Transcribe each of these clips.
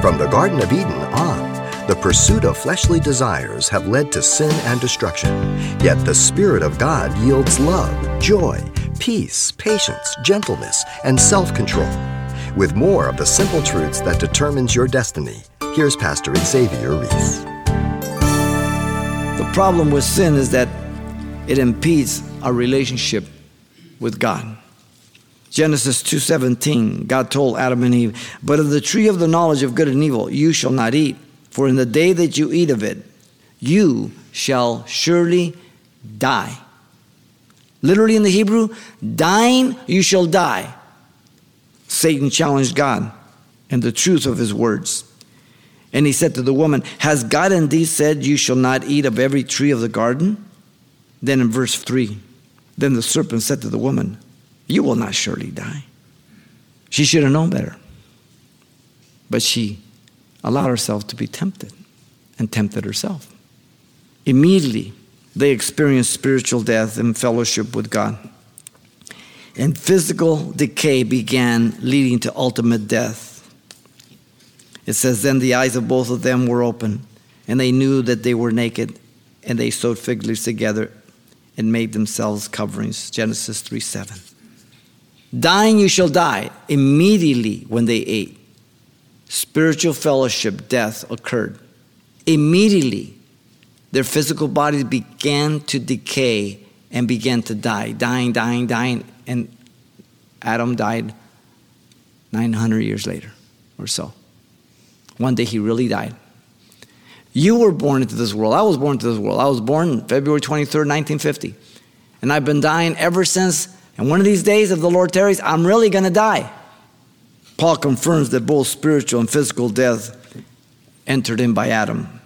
From the Garden of Eden on, the pursuit of fleshly desires have led to sin and destruction. Yet the Spirit of God yields love, joy, peace, patience, gentleness, and self control. With more of the simple truths that determines your destiny, here's Pastor Xavier Ries. The problem with sin is that it impedes our relationship with God. Genesis 2:17 God told Adam and Eve, "But of the tree of the knowledge of good and evil you shall not eat, for in the day that you eat of it, you shall surely die." Literally in the Hebrew, dying you shall die. Satan challenged God and the truth of his words. And he said to the woman, Has God indeed said, You shall not eat of every tree of the garden? Then in verse 3, then the serpent said to the woman, You will not surely die. She should have known better. But she allowed herself to be tempted and tempted herself. Immediately, they experienced spiritual death and fellowship with God. And physical decay began, leading to ultimate death. It says, Then the eyes of both of them were open, and they knew that they were naked, and they sewed fig leaves together and made themselves coverings. Genesis 3 7. Dying you shall die immediately when they ate. Spiritual fellowship, death occurred. Immediately, their physical bodies began to decay and began to die, dying, dying, dying. And Adam died 900 years later or so. One day he really died. You were born into this world. I was born into this world. I was born February 23rd, 1950. And I've been dying ever since. And one of these days, if the Lord tarries, I'm really going to die. Paul confirms that both spiritual and physical death entered in by Adam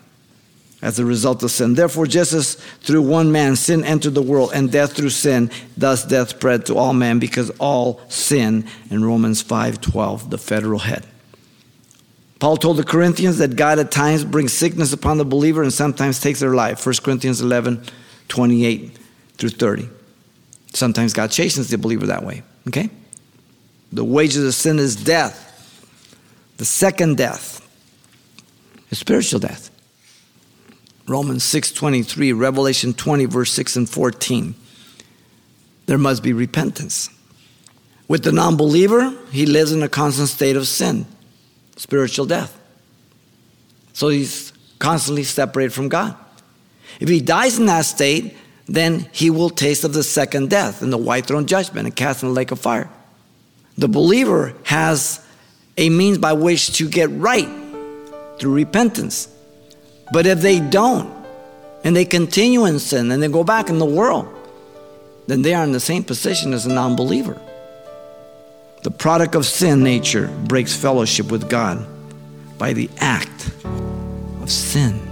as a result of sin. Therefore, just as through one man sin entered the world and death through sin, thus death spread to all men because all sin in Romans 5:12, the federal head. Paul told the Corinthians that God at times brings sickness upon the believer and sometimes takes their life. 1 Corinthians 11, 28 through 30. Sometimes God chastens the believer that way. Okay? The wages of sin is death. The second death is spiritual death. Romans 6:23, Revelation 20 verse 6 and 14. There must be repentance. With the non-believer, he lives in a constant state of sin spiritual death. So he's constantly separated from God. If he dies in that state, then he will taste of the second death in the white throne judgment and cast in the lake of fire. The believer has a means by which to get right through repentance. But if they don't, and they continue in sin and they go back in the world, then they are in the same position as a non believer. The product of sin nature breaks fellowship with God by the act of sin.